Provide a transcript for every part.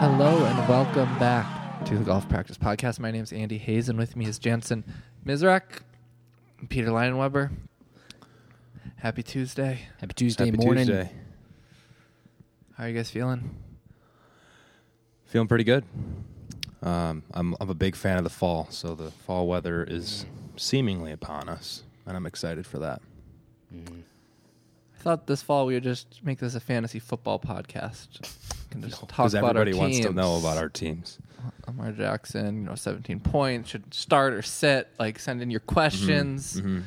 Hello and welcome back to the Golf Practice Podcast. My name is Andy Hayes, and with me is Jantzen Mizrak, Peter Leinenweber. Happy Tuesday. Happy Tuesday Happy morning. Tuesday. How are you guys feeling? Feeling pretty good. Um, I'm I'm a big fan of the fall, so the fall weather is seemingly upon us, and I'm excited for that. I thought this fall we would just make this a fantasy football podcast. Can just talk Because about our everybody wants to know about our teams. Lamar Jackson, you know, 17 points, should start or sit. Like, send in your questions. Mm-hmm.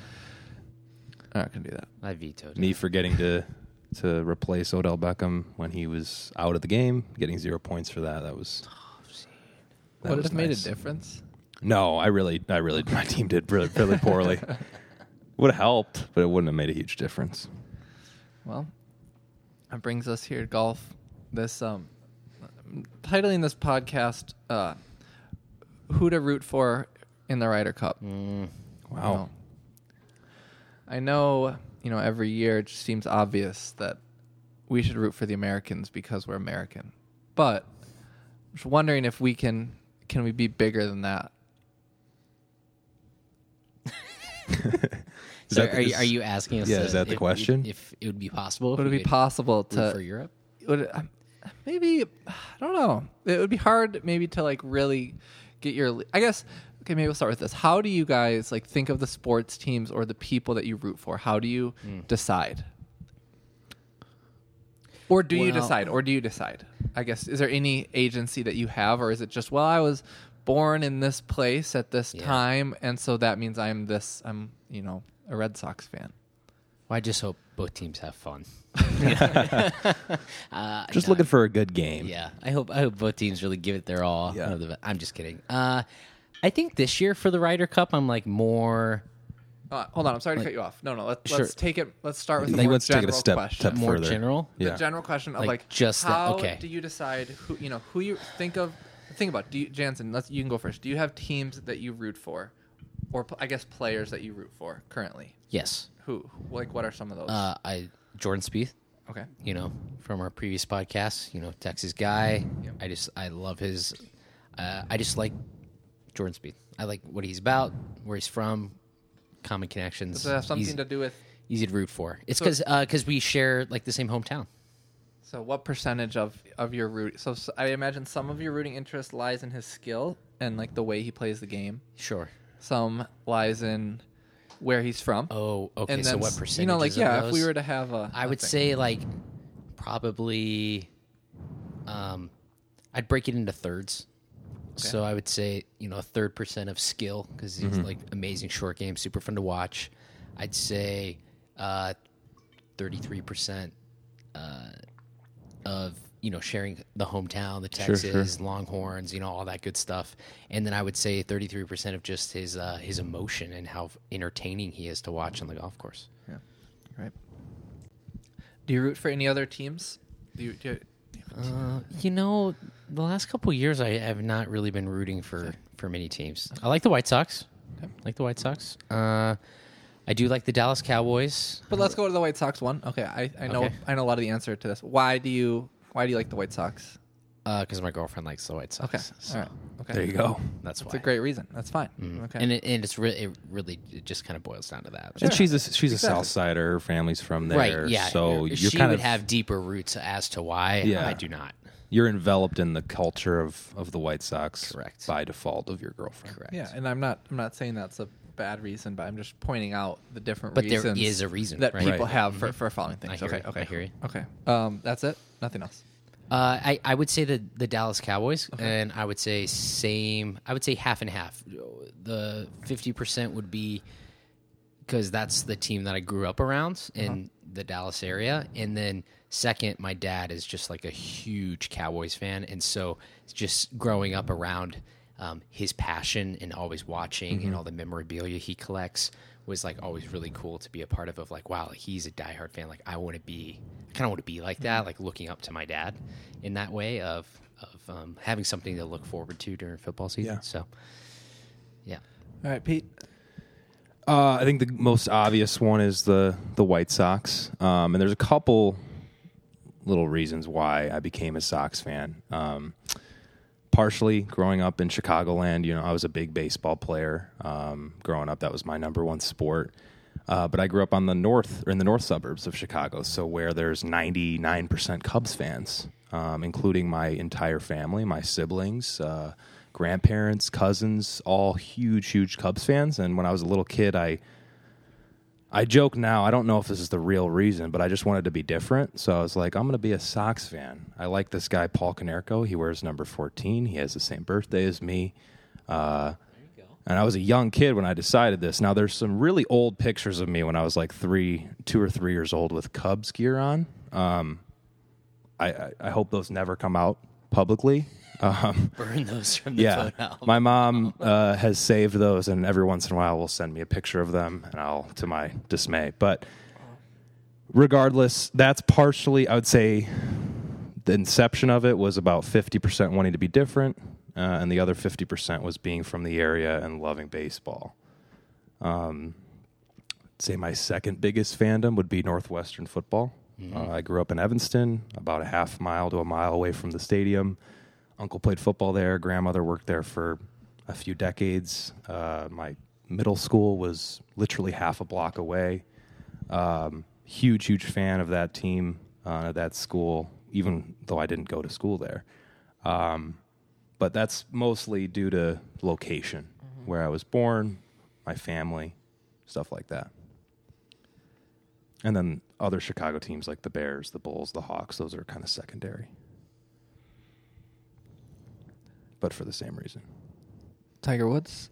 I'm not gonna do that. I vetoed. Me it. forgetting to to replace Odell Beckham when he was out of the game, getting zero points for that. That was that Would it was have made nice. a difference? No, I really, I really, my team did really, really poorly. Would have helped, but it wouldn't have made a huge difference. Well, that brings us here to golf. This um, I'm titling this podcast uh, "Who to Root for in the Ryder Cup." Mm, Wow. I know, you know, every year it just seems obvious that we should root for the Americans because we're American. But I'm just wondering if we can can we be bigger than that? Is So that the- are, you, are you asking us? Yeah, to- is that the if- question? If it would be possible, Would it be possible to for Europe? would it, um, maybe I don't know. It would be hard maybe to like really get your I guess okay, maybe we'll start with this. How do you guys like think of the sports teams or the people that you root for? How do you Hmm. decide? Or do you decide? Or do you decide? I guess is there any agency that you have or is it just well I was born in this place at this Yeah. time and so that means I'm this I'm, you know, a Red Sox fan. Well, I just hope both teams have fun. uh, Just no, looking for a good game. Yeah, I hope I hope both teams really give it their all. Yeah. I'm just kidding. Uh, I think this year for the Ryder Cup, I'm like more Uh, hold on, I'm sorry to cut you off. No, no, let's Sure. let's take it. Let's start with the Like, more let's take it a general step- question. step more further. general. Yeah. The general question of Like, like, just that- how okay. do you decide who you know who you think of? Think about do you, Jantzen. Let's you can go first. Do you have teams that you root for, or I guess players that you root for currently? Yes. Who like what are some of those? Uh, I Jordan Spieth. okay, you know, from our previous podcast, you know, Texas guy. Yep. I just I love his. Uh, I just like Jordan Spieth. I like what he's about, where he's from, common connections. does it have something easy, to do with? easy to root for. It's So- because because we share like the same hometown. So what percentage of of your root? So, I imagine some of your rooting interest lies in his skill and like the way he plays the game. Sure. Some lies in where he's from. Oh, okay. and so then what s- percentage? You know, like yeah, if we were to have a, I would say like probably um I'd break it into thirds. So I would say, you know, a third percent of skill because he's like amazing short game, super fun to watch. I'd say uh 33% uh of, you know, sharing the hometown, the Texas, sure. Longhorns, you know, all that good stuff. And then I would say 33% of just his uh his emotion and how entertaining he is to watch on the golf course. Yeah. Right. Do you root for any other teams? Do you, do you, Uh, you know, the last couple of years, I have not really been rooting for for many teams. I like the White Sox. I like the White Sox. Uh, I do like the Dallas Cowboys. but let's go to the White Sox one. Okay, I, I know Okay. I know a lot of the answer to this. Why do you why do you like the White Sox? because uh, my girlfriend likes the White Sox. Okay, so all right. Okay, There you go. That's why. It's a great reason. That's fine. Mhm. Okay, And it, and it's really it really it just kind of boils down to that. And she's a she's a Exactly. South Sider. Her family's from there, Right? Yeah. So she you're kind would of have deeper roots as to why. Yeah. I do not. you're enveloped in the culture of of the White Sox, Correct. by default of your girlfriend. Correct. yeah, and I'm not I'm not saying that's a bad reason, but I'm just pointing out the different But there reasons is a reason, that right? people Right. have for, for following things. I hear okay, you. okay, I hear you. Okay, um, that's it. Nothing else. Uh, I, I would say the the Dallas Cowboys, and I would say same. I would say half and half. The fifty percent would be because that's the team that I grew up around in the Dallas area. And then second, my dad is just like a huge Cowboys fan, and so just growing up around um, his passion and always watching and all the memorabilia he collects was like always really cool to be a part of. Of like, wow, he's a diehard fan. Like I want to be, kind of want to be like that. Like looking up to my dad in that way of of um, having something to look forward to during football season. Yeah. So, yeah. All right, Pete. Uh, I think the most obvious one is the the White Sox, um, and there's a couple little reasons why I became a Sox fan. Um, partially, growing up in Chicagoland, you know, I was a big baseball player. Um, growing up, that was my number one sport. Uh, but I grew up on the north or in the north suburbs of Chicago, so where there's 99% Cubs fans, um, including my entire family, my siblings, uh, grandparents, cousins, all huge, huge Cubs fans. And when I was a little kid, I I joke now. I don't know if this is the real reason, but I just wanted to be different. So I was like, I'm going to be a Sox fan. I like this guy Paul Konerko. He wears number 14. He has the same birthday as me. Uh, and I was a young kid when I decided this. Now there's some really old pictures of me when I was like three, two or three years old with Cubs gear on. Um, I, I, I hope those never come out publicly. Um, Burn those from the yeah, photo album. my mom uh, has saved those, and every once in a while will send me a picture of them, and I'll, to my dismay. But regardless, that's partially, I would say, the inception of it was about fifty percent wanting to be different, uh, and the other fifty percent was being from the area and loving baseball. Um, I'd say my second biggest fandom would be Northwestern football. Uh, I grew up in Evanston, about a half mile to a mile away from the stadium. Uncle played football there. Grandmother worked there for a few decades. Uh, my middle school was literally half a block away. Um, huge, huge fan of that team, uh, that school, even though I didn't go to school there. Um, but that's mostly due to location, where I was born, my family, stuff like that. And then other Chicago teams like the Bears, the Bulls, the Hawks, those are kind of secondary. But for the same reason. Tiger Woods.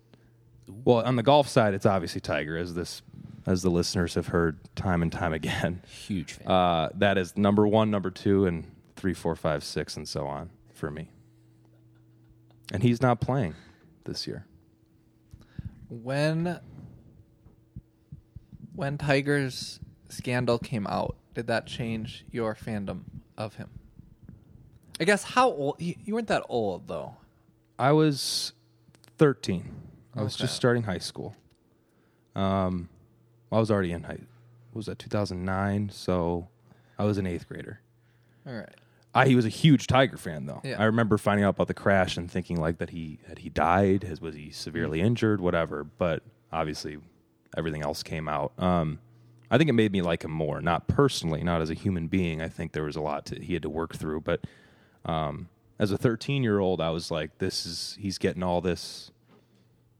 Well, on the golf side, it's obviously Tiger, as this as the listeners have heard time and time again. Huge fan. Uh, that is number one, number two, and three, four, five, six, and so on for me. And he's not playing this year. When when Tiger's scandal came out, did that change your fandom of him? I guess how old you, you weren't that old though. I was 13. I was Okay. just starting high school. Um, I was already in high. What was that 2009? So I was an eighth grader. All right. I, he was a huge Tiger fan, though. Yeah. I remember finding out about the crash and thinking like that he had he died, has was he severely injured, whatever. But obviously, everything else came out. Um, I think it made me like him more, not personally, not as a human being. I think there was a lot to, he had to work through, but um, as a 13 year old, I was like, this is he's getting all this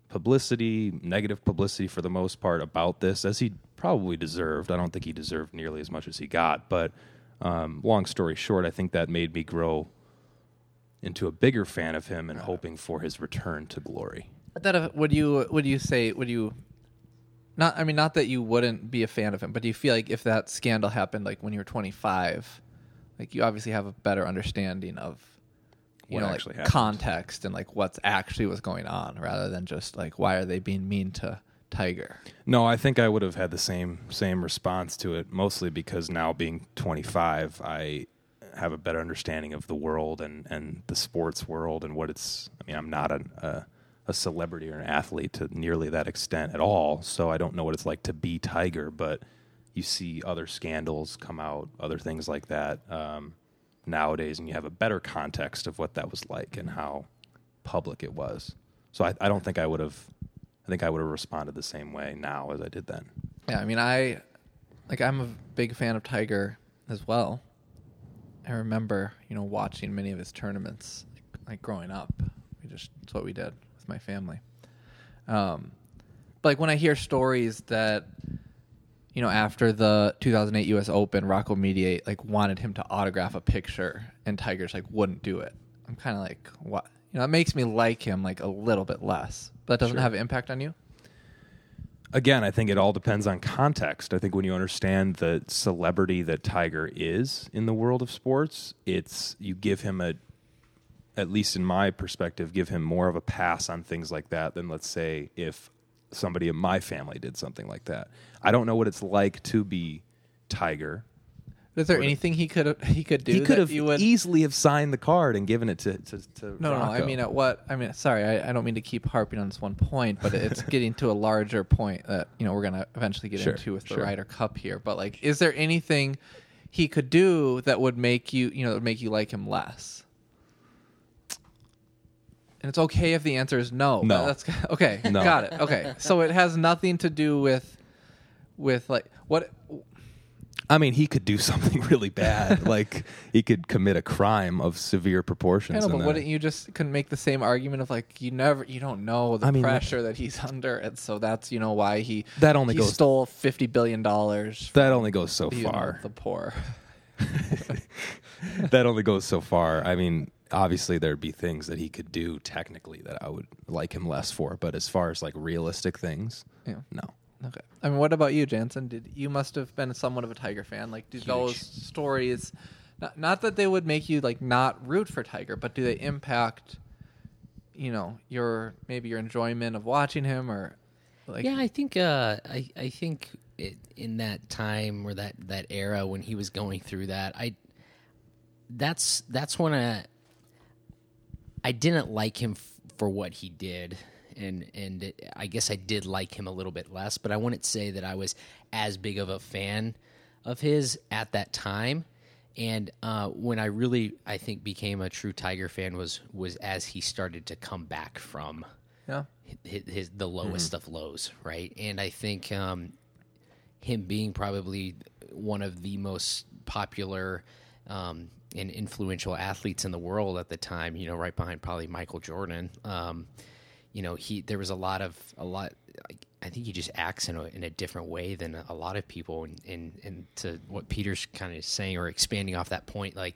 publicity, negative publicity for the most part about this, as he probably deserved. I don't think he deserved nearly as much as he got, but um, long story short, I think that made me grow into a bigger fan of him and hoping for his return to glory. That would you would you say would you not I mean not that you wouldn't be a fan of him, but do you feel like if that scandal happened like when you were 25, like you obviously have a better understanding of you know like happened. context and like what's actually was going on rather than just like why are they being mean to Tiger? No, I think I would have had the same same response to it, mostly because now being 25, I have a better understanding of the world and, and the sports world and what it's. I mean, I'm not an, a a celebrity or an athlete to nearly that extent at all, so I don't know what it's like to be Tiger. But you see other scandals come out, other things like that um, nowadays, and you have a better context of what that was like and how public it was. So I, I don't think I would have. I think I would have responded the same way now as I did then. Yeah, I mean, I like I'm a big fan of Tiger as well. I remember, you know, watching many of his tournaments like, growing up. We just that's what we did with my family. Um, but like when I hear stories that you know after the 2008 U.S. Open, Rocco Mediate like wanted him to autograph a picture, and Tiger's like wouldn't do it. I'm kind of like, what? You know, it makes me like him like a little bit less. But that doesn't Sure. have an impact on you. again, I think it all depends on context. I think when you understand the celebrity that Tiger is in the world of sports, it's you give him a at least in my perspective, give him more of a pass on things like that than let's say if somebody in my family did something like that. I don't know what it's like to be Tiger. Is there anything he could he could do? he could have would, easily have signed the card and given it to to, to No, no. I mean, at what? I mean, sorry, I, I don't mean to keep harping on this one point, but it's getting to a larger point that you know we're gonna eventually get Sure, into with the sure. Ryder Cup here. But like, is there anything he could do that would make you you know would make you like him less? And it's okay if the answer is no. No. That's okay. No. Got it. Okay. So it has nothing to do with with like what I mean, he could do something really bad. like he could commit a crime of severe I proportions. know, but then- wouldn't you just couldn't make the same argument of like you never you don't know the I mean, pressure that he's under, and so that's you know why he That only he goes- stole fifty billion dollars. that only goes so far. the poor. that only goes so far. I mean, obviously there'd be things that he could do technically that I would like him less for, but as far as like realistic things, Yeah. no. Okay. I mean, what about you, Jantzen? Did you must have been somewhat of a Tiger fan? Like, do those stories, not, not that they would make you like not root for Tiger, but do they impact, you know, your maybe your enjoyment of watching him or like? yeah, I think uh, I I think it, in that time or that that era when he was going through that, I that's that's when I I didn't like him f- for what he did, and and it, I guess I did like him a little bit less, but I wouldn't say that I was as big of a fan of his at that time. And uh, when I really, I think, became a true Tiger fan was was as he started to come back from yeah. his, his the lowest of lows, right? And I think um, him being probably one of the most popular um, and influential athletes in the world at the time, you know, right behind probably Michael Jordan. Um, you know, he there was a lot of a lot. I think he just acts in a, in a different way than a lot of people. And and, and to what Peter's kind of saying or expanding off that point, like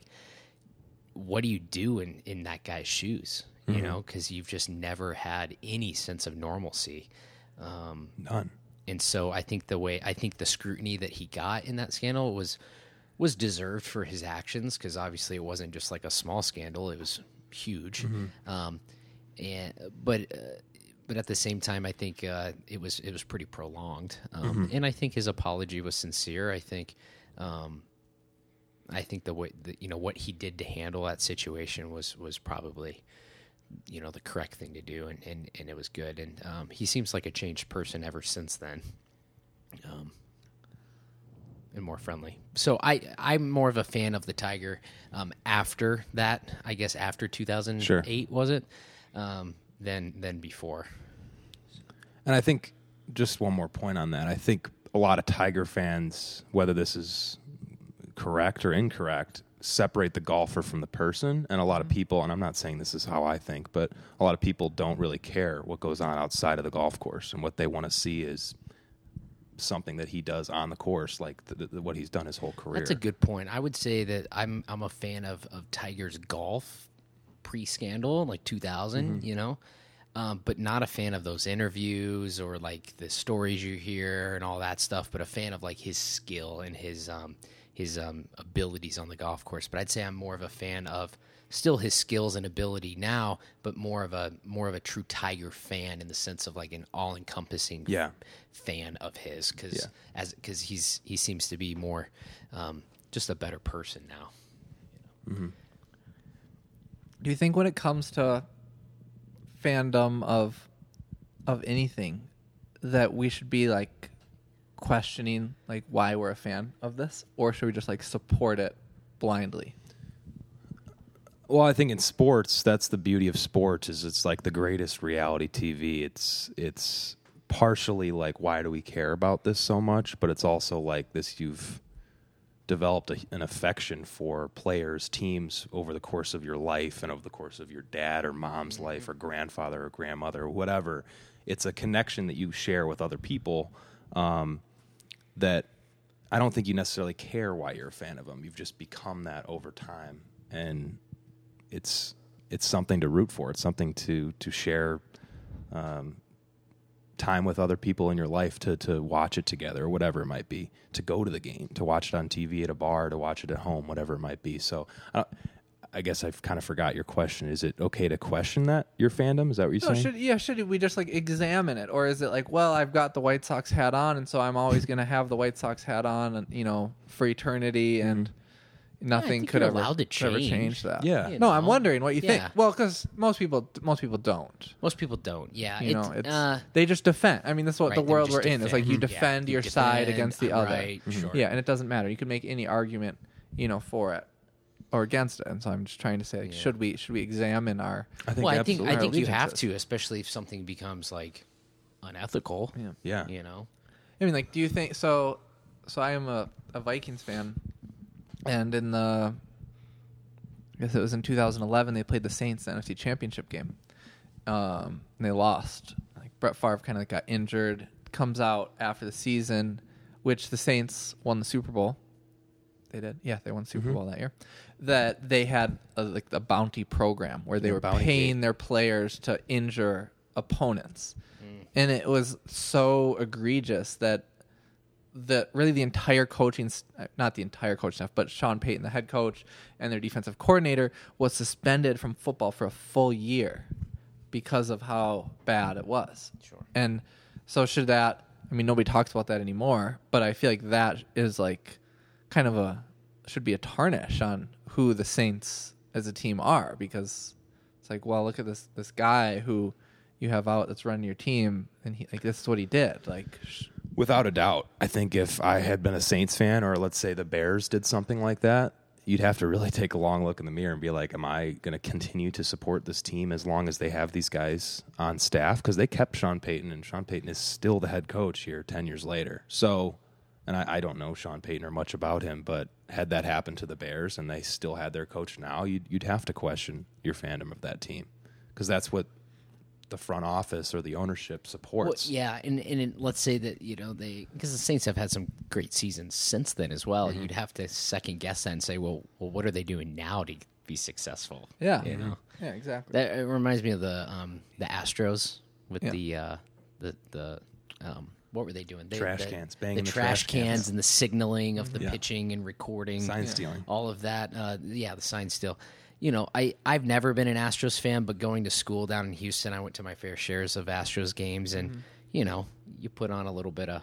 what do you do in, in that guy's shoes? You know, because you've just never had any sense of normalcy. Um, None. and so I think the way I think the scrutiny that he got in that scandal was was deserved for his actions because obviously it wasn't just like a small scandal; it was huge. Um, and but uh, but at the same time, I think uh, it was it was pretty prolonged. Um, And I think his apology was sincere. I think. Um, I think the way the, you know what he did to handle that situation was was probably you know the correct thing to do and and, and it was good and um, he seems like a changed person ever since then um, and more friendly so i i'm more of a fan of the tiger um, after that i guess after 2008 was it um, than than before And I think just one more point on that. I think a lot of Tiger fans, whether this is correct or incorrect, separate the golfer from the person. And a lot of people, and I'm not saying this is how I think, but a lot of people don't really care what goes on outside of the golf course. And what they want to see is something that he does on the course, like th th what he's done his whole career. That's a good point. I would say that I'm I'm a fan of of Tiger's golf pre scandal, like 2000. You know, um, but not a fan of those interviews or like the stories you hear and all that stuff. But a fan of like his skill and his um, his um, abilities on the golf course. But I'd say I'm more of a fan of still his skills and ability now, but more of a more of a true Tiger fan in the sense of like an all encompassing Yeah. fan of his because Yeah. as because he's he seems to be more um, just a better person now. Do you think when it comes to fandom of of anything that we should be like questioning like why we're a fan of this or should we just like support it blindly? Well, I think in sports, that's the beauty of sports is it's like the greatest reality TV. It's it's partially like why do we care about this so much, but it's also like this you've developed a, an affection for players, teams over the course of your life and over the course of your dad or mom's life or grandfather or grandmother or whatever. It's a connection that you share with other people um, that I don't think you necessarily care why you're a fan of them. You've just become that over time, and it's it's something to root for. It's something to to share um, time with other people in your life to to watch it together or whatever it might be to go to the game to watch it on tv at a bar to watch it at home whatever it might be so uh, I guess I've kind of forgot your question. Is it okay to question that your fandom? Is that what you're No, saying? should yeah, should we just like examine it, or is it like, well, I've got the White Sox hat on, and so I'm always going to have the White Sox hat on, and you know, for eternity, and nothing think could you're ever allowed to could ever change. change that. Yeah. You No, I'm know? wondering what you Yeah. think. Well, because most people most people don't. Most people don't. Yeah, You know, it's, it's uh, they just defend. I mean, that's what Right, the they would world we're in. It's like you defend. Yeah, defend you your side defend, against the I'm other. right, sure. Yeah, and it doesn't matter. You can make any argument, you know, for it or against it. And so I'm just trying to say, like, Yeah. should we should we examine our? I think well, I think absolutely. I think you have to, especially if something becomes like unethical. Yeah. yeah. You know. I mean, like, do you think so? So I am a, a Vikings fan, and in the, I guess it was in 2011, they played the Saints the NFC Championship game, um, and they lost. Like Brett Favre kind of got injured, comes out after the season, which the Saints won the Super Bowl. They did, yeah, they won the Super Bowl that year. That they had a, like a bounty program where they Yeah, were paying gate. their players to injure opponents, Mm. and it was so egregious that that really the entire coaching uh, not the entire coach staff but Sean Payton the head coach and their defensive coordinator was suspended from football for a full year because of how bad it was Sure. and so should that I mean nobody talks about that anymore but I feel like that is like kind of a should be a tarnish on who the Saints as a team are because it's like well look at this this guy who you have out that's running your team and he like this is what he did like sh- Without a doubt. I think if I had been a Saints fan or let's say the Bears did something like that, you'd have to really take a long look in the mirror and be like, am I going to continue to support this team as long as they have these guys on staff? Because they kept Sean Payton, and Sean Payton is still the head coach here 10 years later. So, and I, I don't know Sean Payton or much about him, but had that happened to the Bears and they still had their coach now, you'd, you'd have to question your fandom of that team because that's what the front office or the ownership Well, supports. yeah, and and it, let's say that you know they because the Saints have had some great seasons since then as well. Mm-hmm. You'd have to second guess that and say, well, well, what are they doing now to be successful? Yeah. you know. Yeah, exactly. That it reminds me of the um, the Astros with Yeah. the uh, the the um, what were they doing? They, Trash the, cans, banging the, the trash, trash cans. cans. and the signaling of the Yeah. pitching and recording, Sign stealing. all of that. Uh, yeah, the sign steal. You know, I I've never been an Astros fan, but going to school down in Houston, I went to my fair shares of Astros games, and Mm-hmm. you know, you put on a little bit of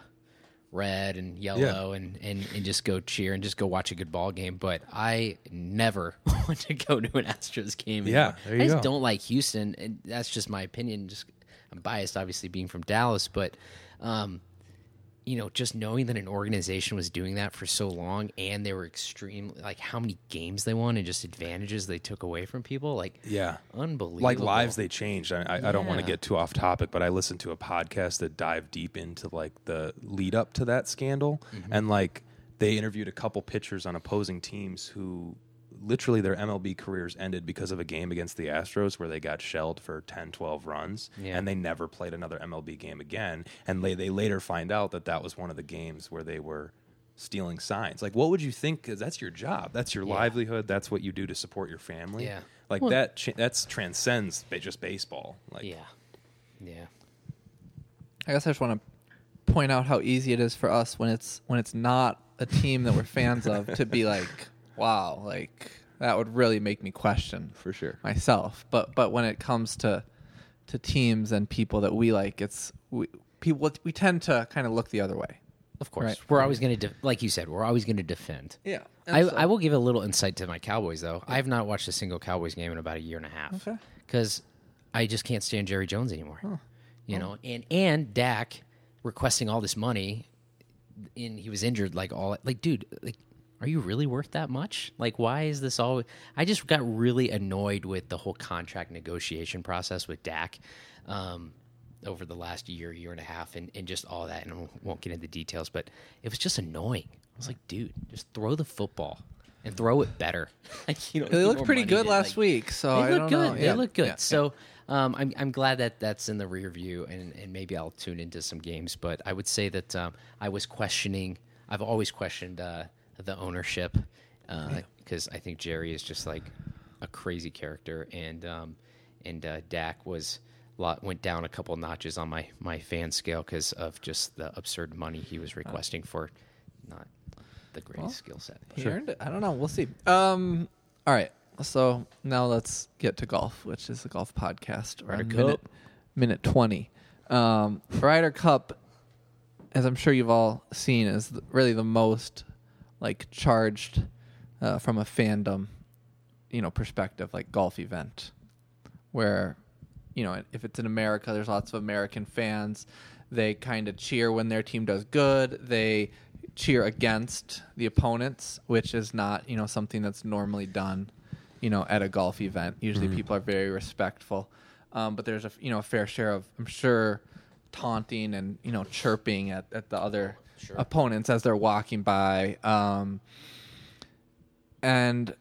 red and yellow and, and, and just go cheer and just go watch a good ball game. But I never want to go to an Astros game. Yeah, anymore. there you I just go. don't like Houston, and that's just my opinion. Just I'm biased, obviously, being from Dallas, but um, you know, just knowing that an organization was doing that for so long, and they were extreme, like how many games they won and just advantages they took away from people, like Yeah. unbelievable. like lives they changed I, I, I don't want to get too off topic but i listened to a podcast that dived deep into like the lead up to that scandal Mm-hmm. and like they interviewed a couple pitchers on opposing teams who literally their mlb careers ended because of a game against the astros where they got shelled for 10 12 runs Yeah. and they never played another mlb game again. And they, they later find out that that was one of the games where they were stealing signs. Like what would you think? Because that's your job. That's your Yeah. livelihood. That's what you do to support your family. Yeah. like Well- that cha- that's transcends just baseball. Like yeah, yeah, I guess I just want to point out how easy it is for us when it's when it's not a team that we're fans of to be like, wow, like that would really make me question for sure myself. But but when it comes to to teams and people that we like, it's we people we tend to kind of look the other way. of course. Right. We're always going to, like you said, we're always going to defend. Yeah, I, I will give a little insight to my Cowboys though. I have not watched a single Cowboys game in about a year and a half Okay. because I just can't stand Jerry Jones anymore. You know, and and Dak requesting all this money, and he was injured. Like all, like dude, like, are you really worth that much? Like, why is this all? I just got really annoyed with the whole contract negotiation process with Dak. Um, over the last year, year and a half, and, and just all that, and I won't get into details, but it was just annoying. I was like, dude, just throw the football and throw it better. like, you know, They looked pretty good last like- week, so they look good. know. They Yeah, look good. yeah, so um, I'm I'm glad that that's in the rear view, and, and maybe I'll tune into some games. But I would say that um, I was questioning. I've always questioned uh, the ownership because I think Jerry is just like a crazy character, and um, and uh, Dak was lot went down a couple notches on my my fan scale because of just the absurd money he was requesting for not the greatest skill set. He earned it. I don't know. We'll see. Um. All right. So now let's get to golf, which is a golf podcast. We're Ryder minute Cup. minute twenty. Um, Ryder Cup, as I'm sure you've all seen, is th- really the most like charged uh, from a fandom, you know, perspective, like golf event, where you know if it's in America, there's lots of American fans. They kind of cheer when their team does good. They cheer against the opponents, which is not you know something that's normally done, you know, at a golf event. Usually, people are very respectful, um, but there's a you know a fair share of I'm sure taunting and you know chirping at, at the other opponents as they're walking by. Um, and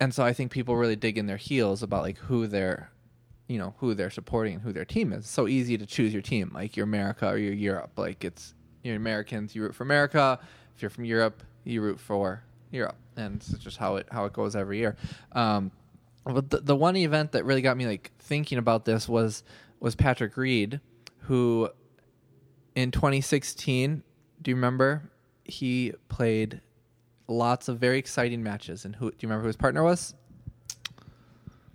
and so I think people really dig in their heels about like who they're you know who they're supporting and who their team is. So easy to choose your team, like you're America or you're Europe. Like it's you're Americans, you root for America. If you're from Europe, you root for Europe, and it's just how it how it goes every year. Um, but the, the one event that really got me like thinking about this was was Patrick Reed, who in 2016, do you remember he played lots of very exciting matches? And who do you remember who his partner was?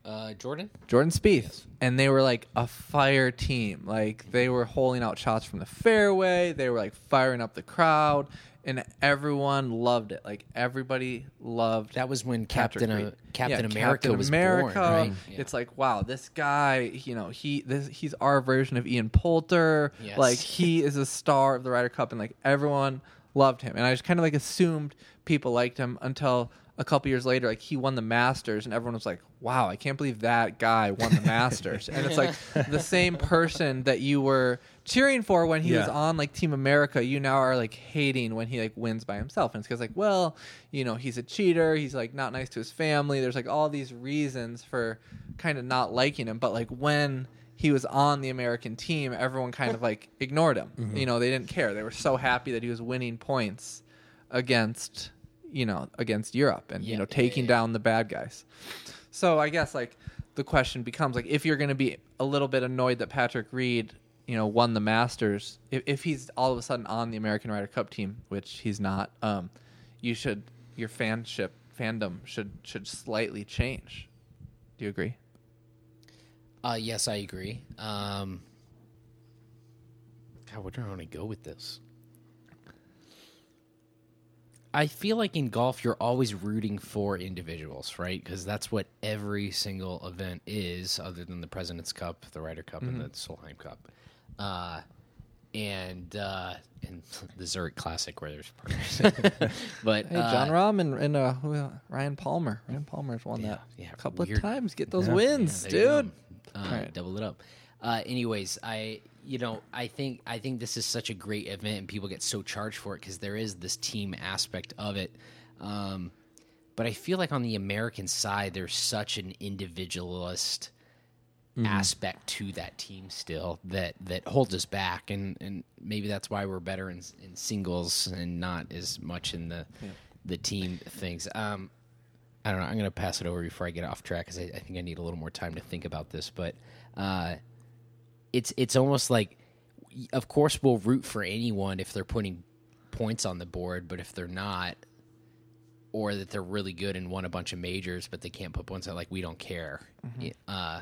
Uh, Jordan, Jordan Spieth, and they were like a fire team. Like they were holding out shots from the fairway. They were like firing up the crowd, and everyone loved it. Like everybody loved. that was when Patrick Captain uh, Captain Yeah, America Captain was America. born. Right? Yeah. It's like wow, this guy. You know, he this he's our version of Ian Poulter. Yes. Like he is a star of the Ryder Cup, and like everyone loved him. And I just kind of like assumed people liked him until a couple years later, like he won the Masters, and everyone was like, "Wow, I can't believe that guy won the Masters." and it's like the same person that you were cheering for when he was on like Team America, you now are like hating when he like wins by himself, and it's because like, well, you know, he's a cheater. He's like not nice to his family. There's like all these reasons for kind of not liking him, but like when he was on the American team, everyone kind of like ignored him. Mm-hmm. You know, they didn't care. They were so happy that he was winning points against you know against Europe and you Yeah, know yeah, taking yeah. down the bad guys. So I guess like the question becomes like if you're going to be a little bit annoyed that Patrick Reed you know won the Masters, if, if he's all of a sudden on the American Ryder Cup team, which he's not, um, you should your fanship fandom should should slightly change. Do you agree? Uh, yes, I agree. Um, God, where do I want to go with this? I feel like in golf, you're always rooting for individuals, right? Because that's what every single event is, other than the President's Cup, the Ryder Cup, and the Solheim Cup, uh, and uh, and the Zurich Classic, where there's partners. but Hey, Jon uh, Rahm and, and uh, uh, Ryan Palmer. Ryan Palmer's won that yeah, a couple weird. of times. Get those Yeah. wins, Yeah, there you go. dude. Uh, Alright. Double it up. Uh, anyways, I you know I think I think this is such a great event and people get so charged for it because there is this team aspect of it. Um, but I feel like on the American side, there's such an individualist aspect to that team still that that holds us back, and and maybe that's why we're better in in singles and not as much in the the team things. Um, I don't know. I'm going to pass it over before I get off track because I, I think I need a little more time to think about this. But uh, it's it's almost like, of course, we'll root for anyone if they're putting points on the board, but if they're not, or that they're really good and won a bunch of majors, but they can't put points on, like we don't care. Yeah, Uh,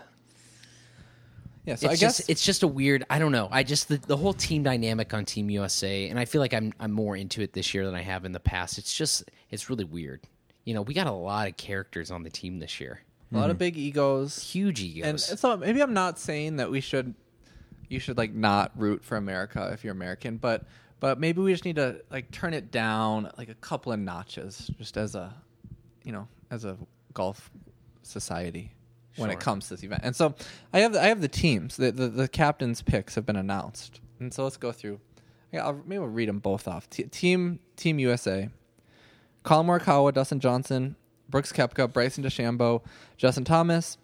Yeah, so it's I guess just it's just a weird. I don't know. I just the, the whole team dynamic on Team USA, and I feel like I'm I'm more into it this year than I have in the past. It's just it's really weird. You know, we got a lot of characters on the team this year. a lot of big egos. Huge egos. And so maybe I'm not saying that we should, you should like not root for America if you're American, but but maybe we just need to like turn it down like a couple of notches, just as a, you know, as a golf society when it comes to this event. And so I have the, I have the teams. The, the the captains' picks have been announced, and so let's go through. I'll, maybe I'll read them both off. T- team Team USA. Collin Morikawa, Dustin Johnson, Brooks Koepka, Bryson DeChambeau, Justin Thomas,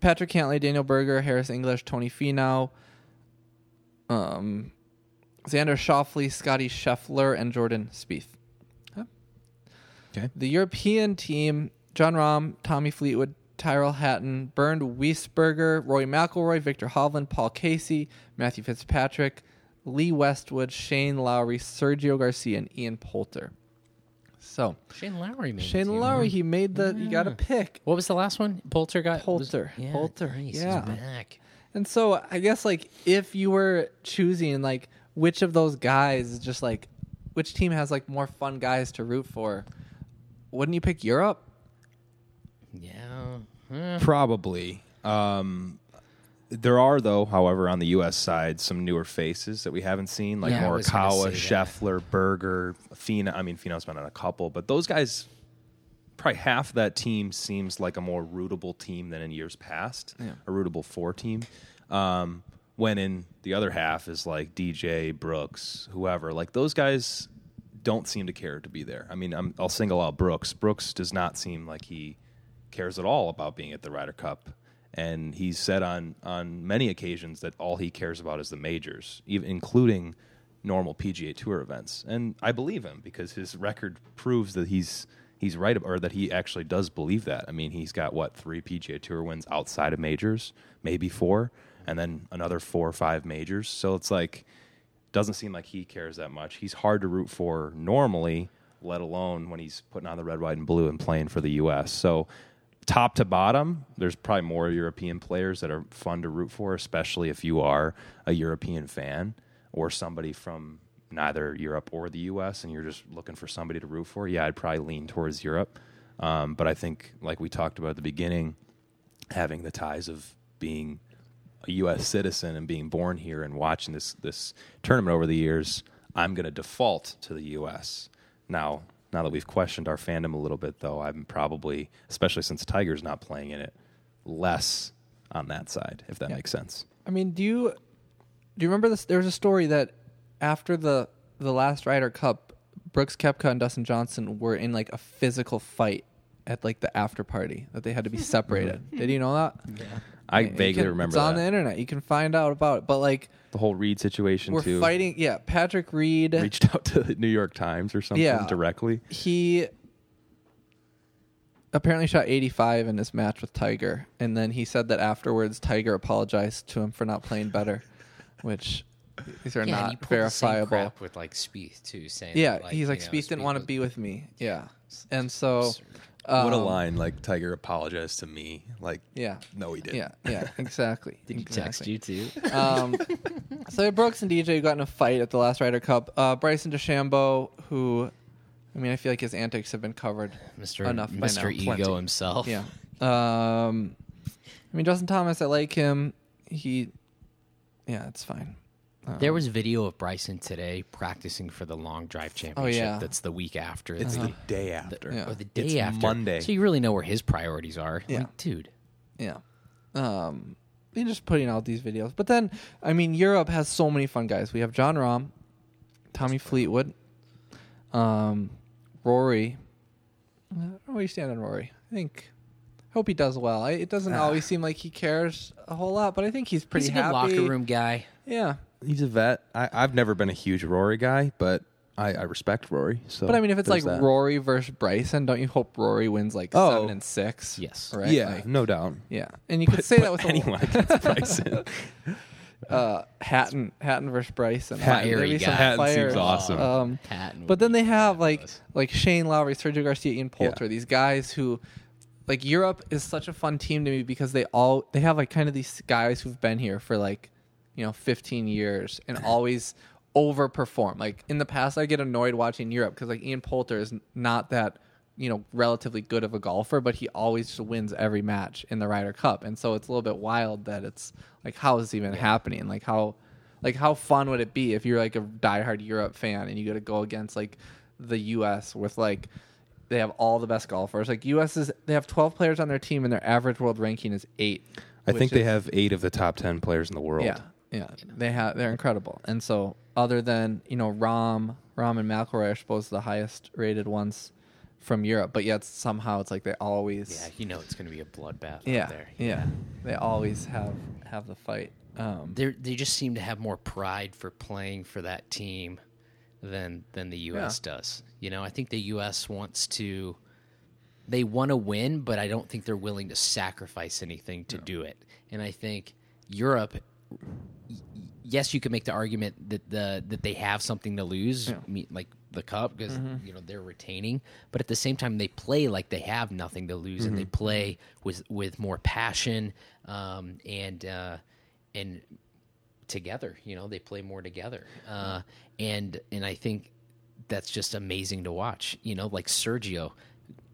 Patrick Cantlay, Daniel Berger, Harris English, Tony Finau, um, Xander Shoffley, Scotty Scheffler, and Jordan Spieth. Okay. The European team: Jon Rahm, Tommy Fleetwood, Tyrell Hatton, Bernd Wiesberger, Rory McIlroy, Viktor Hovland, Paul Casey, Matthew Fitzpatrick, Lee Westwood, Shane Lowry, Sergio Garcia, and Ian Poulter. So Shane Lowry made Shane Lowry, he made the. You got a pick. What was the last one? Poulter got was- Poulter. yeah, Poulter, nice, he's yeah. back. And so I guess like if you were choosing like which of those guys is just like which team has like more fun guys to root for, wouldn't you pick Europe? Yeah. Eh. Probably. Um, there are, though, however, on the U.S. side, some newer faces that we haven't seen, like Yeah, I Morikawa. Scheffler, Berger, Finau. I mean, Finau's been on a couple, but those guys, probably half that team seems like a more rootable team than in years past, Yeah. a rootable four team. Um, when in the other half is like DJ, Brooks, whoever. Like those guys don't seem to care to be there. I mean, I'm, I'll single out Brooks. Brooks does not seem like he cares at all about being at the Ryder Cup, and he's said on on many occasions that all he cares about is the majors, even including normal PGA Tour events. And I believe him because his record proves that he's he's right, or that he actually does believe that. I mean, he's got what three PGA Tour wins outside of majors, maybe four, and then another four or five majors. So it's like doesn't seem like he cares that much. He's hard to root for normally, let alone when he's putting on the red, white, and blue and playing for the U.S. So, top to bottom, there's probably more European players that are fun to root for, especially if you are a European fan or somebody from neither Europe or the U.S. and you're just looking for somebody to root for. Yeah, I'd probably lean towards Europe. Um, but I think, like we talked about at the beginning, having the ties of being a U.S. citizen and being born here and watching this this tournament over the years, I'm going to default to the U.S. Now, now that we've questioned our fandom a little bit, though, I'm probably, especially since Tiger's not playing in it, less on that side, if that Yeah. makes sense. I mean, do you do you remember this? There was a story that after the the last Ryder Cup, Brooks Koepka and Dustin Johnson were in like a physical fight at like the after party that they had to be separated. Did you know that? Yeah. I vaguely remember It's on the internet. You can find out about it. But like the whole Reed situation we're too. fighting. Yeah, Patrick Reed. Reached out to the New York Times or something Yeah. directly. he apparently shot 85 in his match with Tiger, and then he said that afterwards Tiger apologized to him for not playing better, which these are Yeah, and he not pulled the same verifiable. crap with like Spieth too, saying Yeah, that, he's like you know, Spieth didn't want to be with me. Yeah, and so what a um, line! Like Tiger apologized to me. Like, Yeah, no, he didn't. yeah, yeah, exactly. Did he text you too? Um, so Brooks and DJ got in a fight at the last Ryder Cup. Uh, Bryson DeChambeau, who, I mean, I feel like his antics have been covered Mr. enough by Mr. now. Ego Plenty. himself. Yeah. Um, I mean, Justin Thomas, I like him. He, yeah, it's fine. Um, There was video of Bryson today practicing for the long drive championship. Oh, yeah. That's the week after. It's the, the day after. Yeah. or the day It's after. Monday. So you really know where his priorities are. Yeah. Like, dude. Yeah. Um, and just putting out these videos. But then, I mean, Europe has so many fun guys. We have Jon Rahm, Tommy Fleetwood, um, Rory. I don't know where you stand on Rory. I think. Hope he does well. I, it doesn't always seem like he cares a whole lot, but I think he's pretty He's a good happy. locker room guy. Yeah, He's a vet. I, I've never been a huge Rory guy, but I, I respect Rory. So, but I mean, if it's like that. Rory versus Bryson, don't you hope Rory wins like Oh. seven and six? Yes. right. yeah, Like, no doubt. yeah. And you could say that with anyone against Bryson. uh, Hatton, Hatton versus Bryson. Hatton- Fiery some guy. Hatton seems awesome. Um, Hatton but then they have like ridiculous. like Shane Lowry, Sergio Garcia, Ian Poulter. These guys who, like Europe is such a fun team to me because they all they have like kind of these guys who've been here for like you know 15 years and always overperform. Like in the past, I get annoyed watching Europe because like Ian Poulter is not that you know relatively good of a golfer, but he always just wins every match in the Ryder Cup, and so it's a little bit wild that it's like how is this even happening? Like how like how fun would it be if you're like a diehard Europe fan and you got to go against like the U.S. with like they have all the best golfers. Like U.S. is they have 12 players on their team and their average world ranking is eight. I think they is- have eight of the top ten players in the world. yeah, yeah. They have they're incredible. And so other than you know Rahm, Rahm and McIlroy are supposed to the highest rated ones from Europe, but yet somehow it's like they always Yeah, you know it's going to be a bloodbath yeah there. yeah they always have have the fight. Um, They they just seem to have more pride for playing for that team than than the U.S. does. You know, I think the U.S. wants to they want to win, but I don't think they're willing to sacrifice anything to do it. And I think Europe, yes, you could make the argument that the that they have something to lose, me- like the cup, because you know they're retaining. But at the same time, they play like they have nothing to lose, and they play with with more passion um, and uh, and together. You know, they play more together, uh, and and I think that's just amazing to watch. You know, like Sergio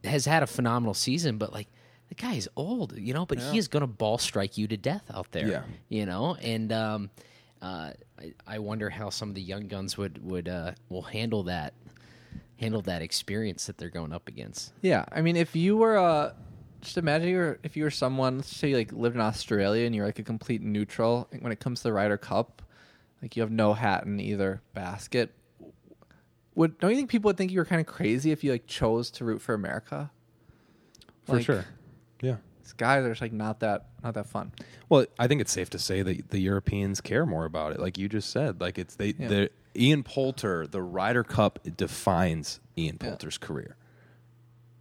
has had a phenomenal season, but like the guy is old. You know, but he is going to ball strike you to death out there. Yeah. You know, and um, uh, I, I wonder how some of the young guns would would uh, will handle that handle that experience that they're going up against. Yeah, I mean, if you were uh, just imagine you were if you were someone, let's say you like lived in Australia and you're like a complete neutral when it comes to the Ryder Cup, like you have no hat in either basket. Would don't you think people would think you were kind of crazy if you like chose to root for America? For Like, sure. Yeah. These guys are just like not that not that fun. Well, I think it's safe to say that the Europeans care more about it, like you just said. Like it's they, Yeah. the Ian Poulter, the Ryder Cup defines Ian Poulter's career.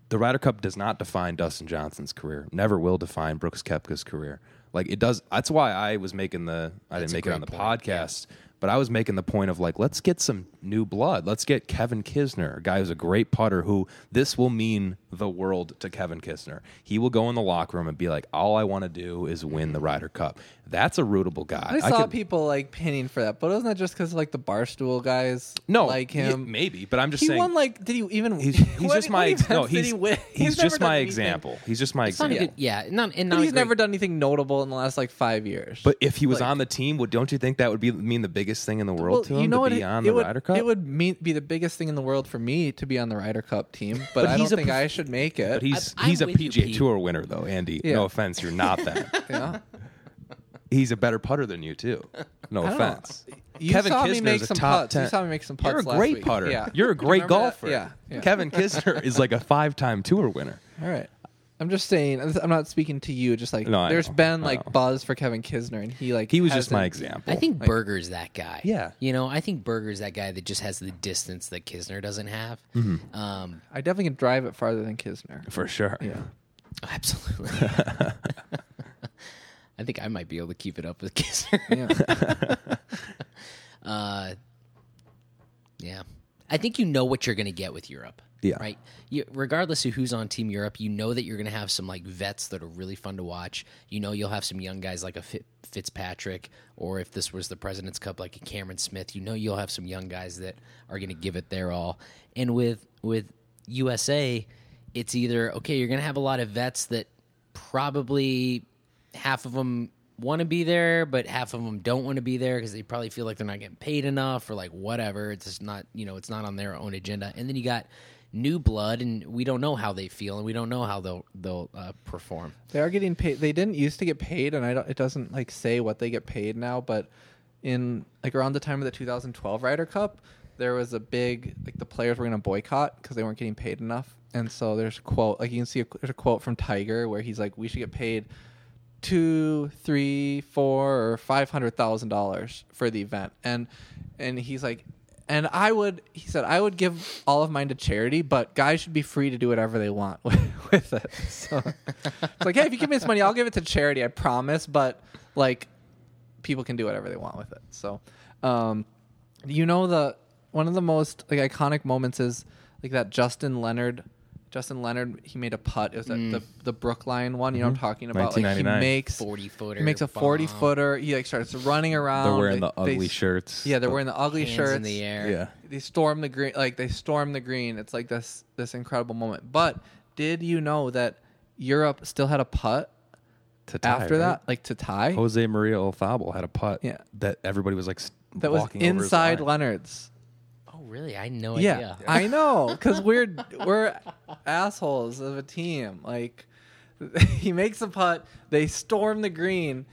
The Ryder Cup does not define Dustin Johnson's career. Never will define Brooks Koepka's career. Like it does. That's why I was making the. I That's didn't make it on the point, podcast, but I was making the point of like, let's get some new blood. Let's get Kevin Kisner, a guy who's a great putter. Who this will mean the world to Kevin Kisner. He will go in the locker room and be like, all I want to do is win the Ryder Cup. That's a rootable guy. I saw could- people like pinning for that, but wasn't that just because like the barstool guys no like yeah, him? maybe, but I'm just he saying. won like did he even? He's, he's what- just my no. did He's he win? he's just done my anything. example. He's just my It's example. a good, yeah, not and not he's great- never done anything notable in the last like five years. But if he was Like- on the team, would don't you think that would be mean the biggest thing in the world well, to him you know to what? be It, on it the would, Ryder Cup? It would mean, be the biggest thing in the world for me to be on the Ryder Cup team, but, But I he's don't a think I should make it. but he's he's a PGA Tour winner though, Andy. No offense, you're not that. yeah. he's a better putter than you too. No I don't know. offense. You Kevin saw Kisner me make is a some top putts. 10. You saw me make some putts. You're a last great week. putter. Yeah. You're a great Remember that? golfer. Yeah. yeah. Kevin Kisner is like a five-time tour winner. All right. I'm just saying. I'm not speaking to you. Just like No, I there's know. been I like know. buzz for Kevin Kisner, and he like He was just my hasn't- example. I think Like- Berger's that guy. Yeah. You know, I think Berger's that guy that just has the distance that Kisner doesn't have. Mm-hmm. Um, I definitely can drive it farther than Kisner. for sure. Yeah. absolutely. I think I might be able to keep it up with Kisner. Yeah. Uh, yeah. I think you know what you're going to get with Europe. Yeah. Right. You, regardless of who's on Team Europe, you know that you're going to have some like vets that are really fun to watch. You know you'll have some young guys like a Fitzpatrick, or if this was the President's Cup, like a Cameron Smith. You know you'll have some young guys that are going to give it their all. And with with USA, it's either okay. You're going to have a lot of vets that probably half of them want to be there, but half of them don't want to be there because they probably feel like they're not getting paid enough or like whatever. It's just not, you know, it's not on their own agenda. And then you got new blood, and we don't know how they feel, and we don't know how they'll they'll uh, perform. They are getting paid. They didn't used to get paid, and I don't, it doesn't like say what they get paid now. But in like around the time of the 2012 Ryder Cup, there was a big like the players were going to boycott because they weren't getting paid enough. And so there's a quote like you can see a, there's a quote from Tiger where he's like, "We should get paid two, three, four, or five hundred thousand dollars for the event." And and he's like. And I would, he said, I would give all of mine to charity, but guys should be free to do whatever they want with, with it. So it's like, hey, if you give me this money, I'll give it to charity, I promise. But like, people can do whatever they want with it. So, um, you know, the one of the most like iconic moments is like that Justin Leonard. Justin Leonard, he made a putt. It was Mm. the the Brookline one. You know what I'm talking about? Like he makes 40 footer. he makes a 40 footer. He like starts running around. They're wearing They- the they- ugly shirts. Yeah, they're wearing the ugly Hands shirts in the air. Yeah. they storm the green like they storm the green it's like this this incredible moment but did you know that europe still had a putt To tie, after right? that like to tie Jose Maria Olazabal had a putt. Yeah. That everybody was like s- that was walking over his inside line. leonard's really? I had no yeah, idea. i know because we're we're assholes of a team. Like he makes a putt they storm the green.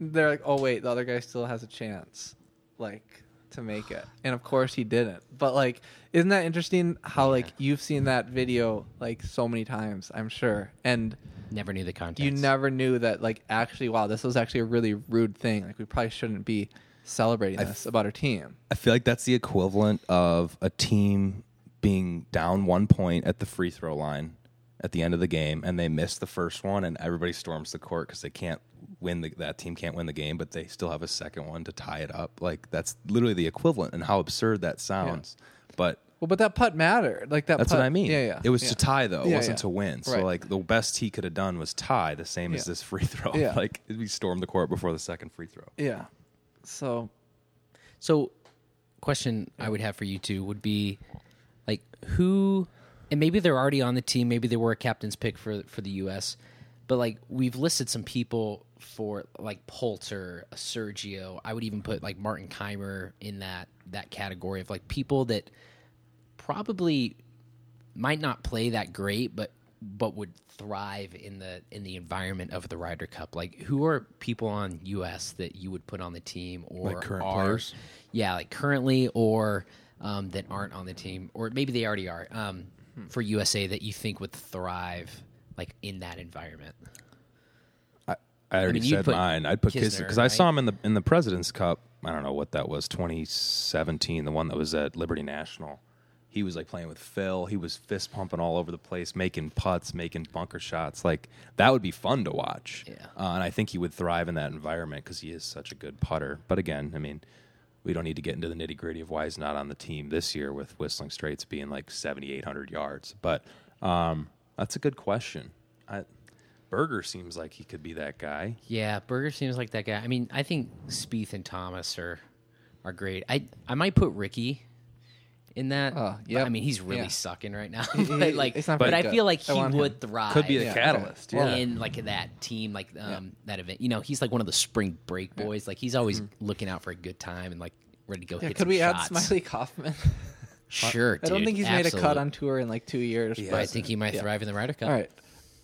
They're like oh wait the other guy still has a chance like to make it. And of course he didn't. But like isn't that interesting how like you've seen that video like so many times i'm sure. And Never knew the context. you never knew that like actually wow this was actually a really rude thing. Like we probably shouldn't be celebrating this about our team I feel like that's the equivalent of a team being down one point at the free throw line at the end of the game, and they miss the first one, and everybody storms the court because they can't win the, that team can't win the game, but they still have a second one to tie it up. Like that's literally the equivalent, and how absurd that sounds. But Well, but that putt mattered. Like that. that's putt, what I mean. Yeah, yeah. It was yeah. to tie though. It Yeah, wasn't yeah. to win. So Right. like the best he could have done was tie, the same as this free throw. Yeah. Like we stormed the court before the second free throw. Yeah. So So, question I would have for you two would be, like, who, and maybe they're already on the team, maybe they were a captain's pick for for the U.S., but like we've listed some people for like Poulter, Sergio. I would even put like Martin Kaymer in that that category of like people that probably might not play that great, but but would thrive in the in the environment of the Ryder Cup. Like, who are people on US that you would put on the team or Like current are, players? Yeah, like currently or um, that aren't on the team, or maybe they already are um, for USA that you think would thrive like in that environment. I, I already mean, said mine. I'd put Kisner because I saw him in the in the President's Cup. I don't know what that was, 2017, the one that was at Liberty National. He was like playing with Phil. He was fist pumping all over the place, making putts, making bunker shots. Like that would be fun to watch. Yeah. Uh, and I think he would thrive in that environment because he is such a good putter. But again, I mean, we don't need to get into the nitty gritty of why he's not on the team this year with Whistling Straits being like 7,800 yards. But um, that's a good question. I, Berger seems like he could be that guy. Yeah, Berger seems like that guy. I mean, I think Spieth and Thomas are are great. I I might put Rickie in that. Oh, but, yep. I mean, he's really Yeah. sucking right now. But like, he's not but very I good. feel like he would him. thrive. Could be the Yeah. catalyst. Yeah. in like that team, like um, that event. You know, he's like one of the spring break boys. Like he's always looking out for a good time and like ready to go. Mm-hmm. yeah, hit could some we add. Smylie Kaufman? Sure, I don't think he's made a cut on tour in like two years. He but- I think he might Yeah. thrive in the Ryder Cup. All right.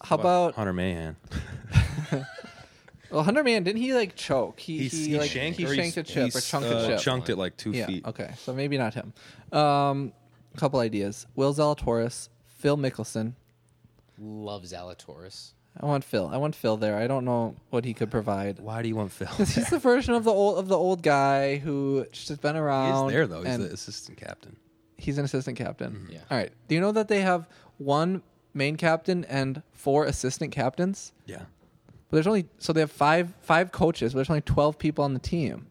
How about Hunter Mahan? Well, Hunter Mahan? Didn't he like choke? He He's- he, he like shanked he or shanked a he's- chip or he's, chunked uh, a chip. chunked it like two yeah. feet. Okay. So maybe not him. Um, a couple ideas: Will Zalatoris, Phil Mickelson. Love Zalatoris. I want Phil. I want Phil there. I don't know what he could provide. Why do you want Phil? Because he's the version of the old of the old guy who just has been around. is there though. He's and the assistant captain. he's an assistant captain. Mm-hmm. Yeah. All right. Do you know that they have one main captain and four assistant captains? Yeah. But there's only so they have five five coaches, but there's only twelve people on the team.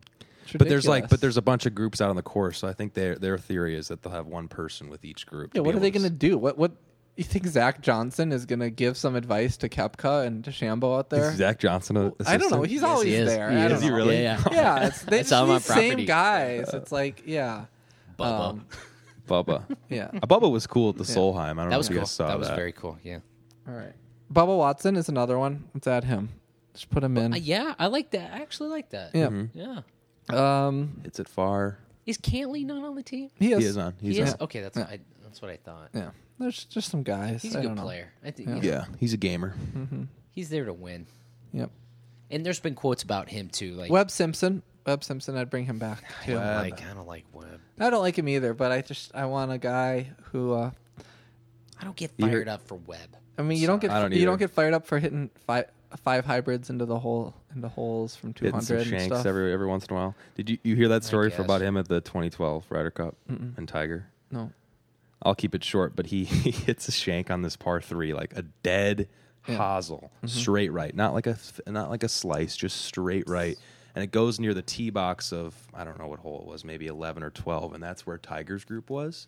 But there's like, but there's a bunch of groups out on the course. So I think their their theory is that they'll have one person with each group. yeah. What are able they to going to do? What what you think Zach Johnson is going to give some advice to Koepka and to Shambo out there? Is Zach Johnson a I don't know. He's Yes, always he is. there. He I is. don't he really? Yeah, yeah. Yeah, it's they, I saw him it's on these same property. guys. It's like yeah, Bubba. Um, Bubba. yeah. Uh, Bubba was cool at the Solheim. I don't that know was if you guys saw that. That was very cool. Yeah. All right. Bubba Watson is another one. Let's add him. Just put him in. Uh, yeah, I like that. I actually like that. yeah. Yeah. Um, It's at far. Is Cantlay not on the team? he is. He is on. He's he is. on. Okay, that's I, that's what I thought. Yeah. There's just some guys. He's a I good don't know. player. I think Yeah. you know, Yeah, he's a gamer. he's there to win. Yep. And there's been quotes about him too, like Webb Simpson. Webb Simpson. I'd bring him back I too. don't like I don't like Webb. I don't like him either, but I just I want a guy who. uh I don't get You fired up for Webb. I mean, you don't get I don't you either. don't get fired up for hitting five five hybrids into the hole into holes from two Hitting some hundred and shanks stuff. every every once in a while. Did you you hear that story for about him at the 2012 Ryder Cup and Tiger? no. I'll keep it short, but he, he hits a shank on this par three, like a dead Yeah. hosel, mm-hmm. straight right, not like a not like a slice, just straight right, and it goes near the tee box of I don't know what hole it was, maybe 11 or 12, and that's where Tiger's group was,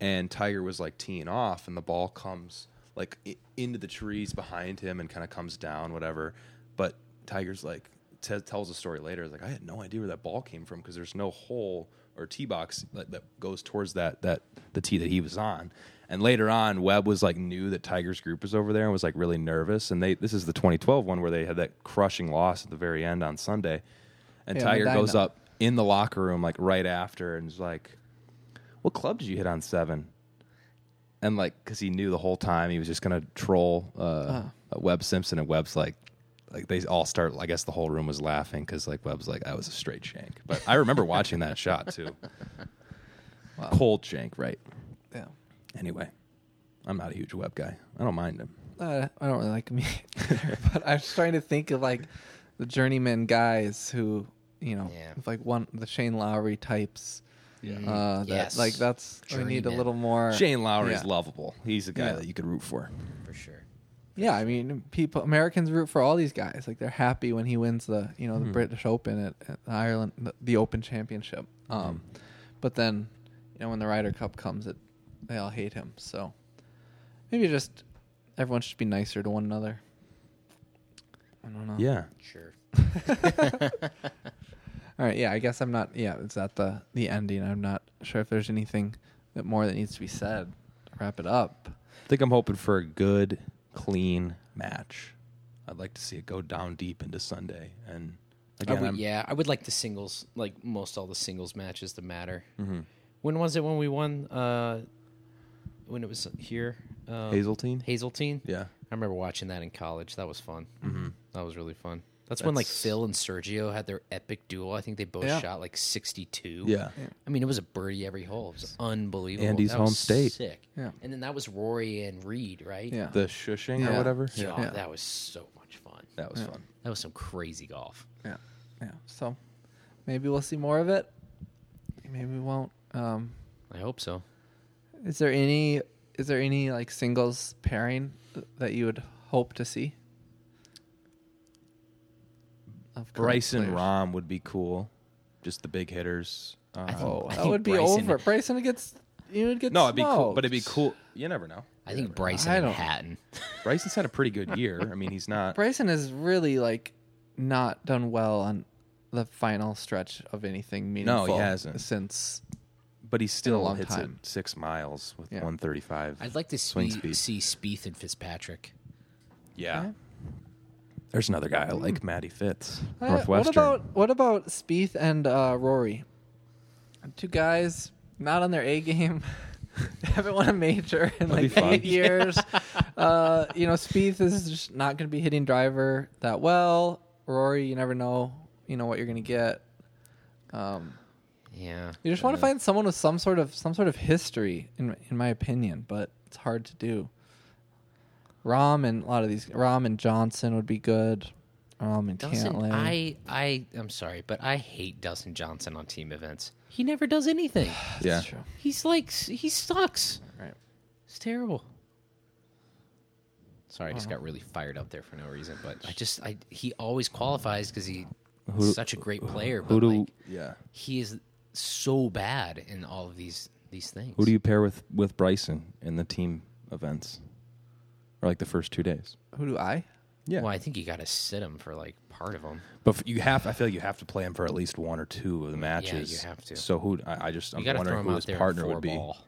and Tiger was like teeing off, and the ball comes like i- into the trees behind him and kind of comes down, whatever, but Tiger's like t- tells a story later. Like, I had no idea where that ball came from because there's no hole or tee box that, that goes towards that that the tee that he was on. And later on, Webb was like knew that Tiger's group was over there and was like really nervous. And they this is the 2012 one where they had that crushing loss at the very end on Sunday. And Yeah, Tiger goes up in the locker room like right after and is like, "What club did you hit on seven? And like, because he knew the whole time he was just gonna troll uh, Uh-huh. uh, Webb Simpson, and Webb's like, like they all start. I guess the whole room was laughing because like Webb's like, "That was a straight shank." But I remember watching that shot too. Cold shank, right? Yeah. Anyway, I'm not a huge Webb guy. I don't mind him. Uh, I don't really like me either, but I was trying to think of like the journeyman guys who, you know, Yeah. like one the Shane Lowry types. Uh, that, Yes. Like that's we need a Journeyman. little more. Shane Lowry is yeah. lovable. He's a guy Yeah. that you could root for. for sure. Yeah, I mean, people Americans root for all these guys. Like they're happy when he wins the you know the British Open at, at Ireland, the, the Open Championship. Um, but then you know when the Ryder Cup comes, it they all hate him. So maybe just everyone should be nicer to one another. I don't know. Yeah. Sure. All right. Yeah. I guess I'm not. Yeah. It's at the the ending. I'm not sure if there's anything that more that needs to be said to wrap it up. I think I'm hoping for a good, clean match. I'd like to see it go down deep into Sunday. And I again, would- I'm, yeah, I would like the singles, like most all the singles matches to matter. Mm-hmm. When was it when we won? Uh, when it was here, um, Hazeltine? Hazeltine. Yeah. I remember watching that in college. That was fun. Mm-hmm. That was really fun. That's, when like Phil and Sergio had their epic duel. I think they both Yeah. shot like sixty-two. Yeah. I mean, it was a birdie every hole. It was unbelievable. Andy's That was home state. Sick. Yeah. And then that was Rory and Reed, right? Yeah. The shushing Yeah. or whatever. God, Yeah. that was so much fun. That was Yeah. fun. That was some crazy golf. Yeah. Yeah. So maybe we'll see more of it. Maybe we won't. Um, I hope so. is there any is there any like singles pairing that you would hope to see? Of current Bryson players? Rahm would be cool. Just the big hitters. Uh, think- Oh, I that think would be Bryson- over. Bryson gets you would get no, it'd be cool, but it'd be cool. You never know. I think Bryson I and don't- Hatton. Bryson's had a pretty good year. I mean, he's not. Bryson has really like not done well on the final stretch of anything meaningful. No, he hasn't. since But he still long hits time. it six miles with Yeah. 135. I'd like to swing see, speed. see Spieth and Fitzpatrick. Yeah. There's another guy I like, Matty Fitz, Uh, Northwestern. What about what about Spieth and uh, Rory? Two guys not on their A game. haven't won a major in That'd be like fun. eight years. uh, you know, Spieth is just not going to be hitting driver that well. Rory, you never know. You know what you're going to get. Um, Yeah. you just want to find someone with some sort of some sort of history, in in my opinion, but it's hard to do. Rahm and a lot of these Rahm and Johnson would be good. Rahm and Dustin, Cantlay. I, I, I'm sorry, but I hate Dustin Johnson on team events. He never does anything. yeah. True. He's like, he sucks. Right. It's terrible. Sorry, I just oh. got really fired up there for no reason. But I just, I, he always qualifies because he's Who- such a great player. Who But do? like, yeah. he is so bad in all of these these things. Who do you pair with with Bryson in the team events, or like the first two days? Who do I? Yeah. Well, I think you got to sit him for like part of them. But f- you have. I feel like you have to play him for at least one or two of the matches. Yeah, you have to. So who? I, I just. You I'm got to throw wondering him who out his there partner in would be. ball.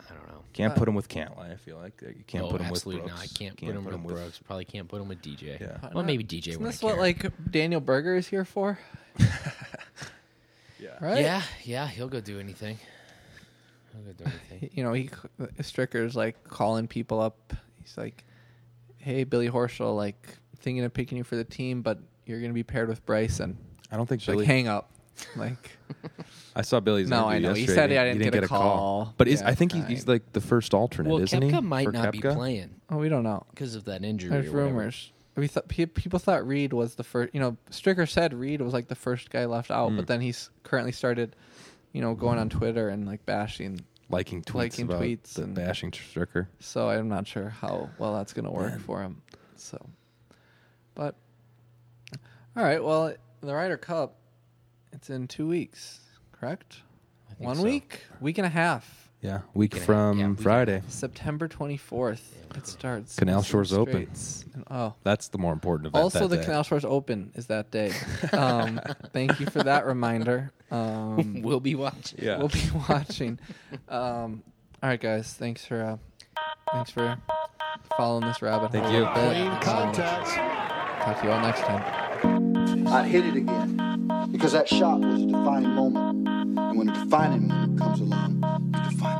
I don't know. Can't uh, put him with Cantlay. I feel like you can't oh, put him absolutely with Brooks. not. I can't, put him with Brooks. Probably can't put him with DJ. Yeah. Well, maybe DJ. Isn't wouldn't what care. like Daniel Berger is here for? Yeah. Right? Yeah, yeah, he'll go do anything. He'll go do anything. You know, he Stricker's like calling people up. He's like, "Hey, Billy Horschel, like thinking of picking you for the team, but you're going to be paired with Bryson." I don't think She's Billy. like, "Hang up." Like, I saw Billy's. No, I interview know. He yesterday. said I didn't get a a call. But is, I think he, he's like the first alternate, well, isn't Koepka he? might for not be playing oh, we don't know. because of that injury. There's or rumors. We thought people thought Reed was the first. You know, Stricker said Reed was like the first guy left out, Hmm. but then he's currently started, you know, going on Twitter and like bashing. Liking tweets Liking about tweets the and- bashing Stricker. So I'm not sure how well that's going to work for him. So, but all right. Well, the Ryder Cup, it's in two weeks, correct? One so. week, week and a half. Yeah, week and a from Yeah, week Friday. September 24th. it starts. Canal Shores Open. Straits. And- oh, That's the more important event. also that the day. Canal Shores Open is that day. Um, thank you for that reminder. Um, we'll be watching. Yeah. we'll be watching. Um, all right, guys. Thanks for uh, thanks for following this rabbit Thank hole. you. a bit. Clean Um, talk to you all next time. I hit it again because that shot was a defining moment. And when a defining moment comes along, you define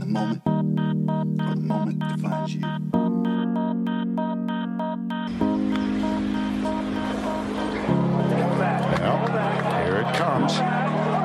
the moment, or the moment defines you. Well, here it comes.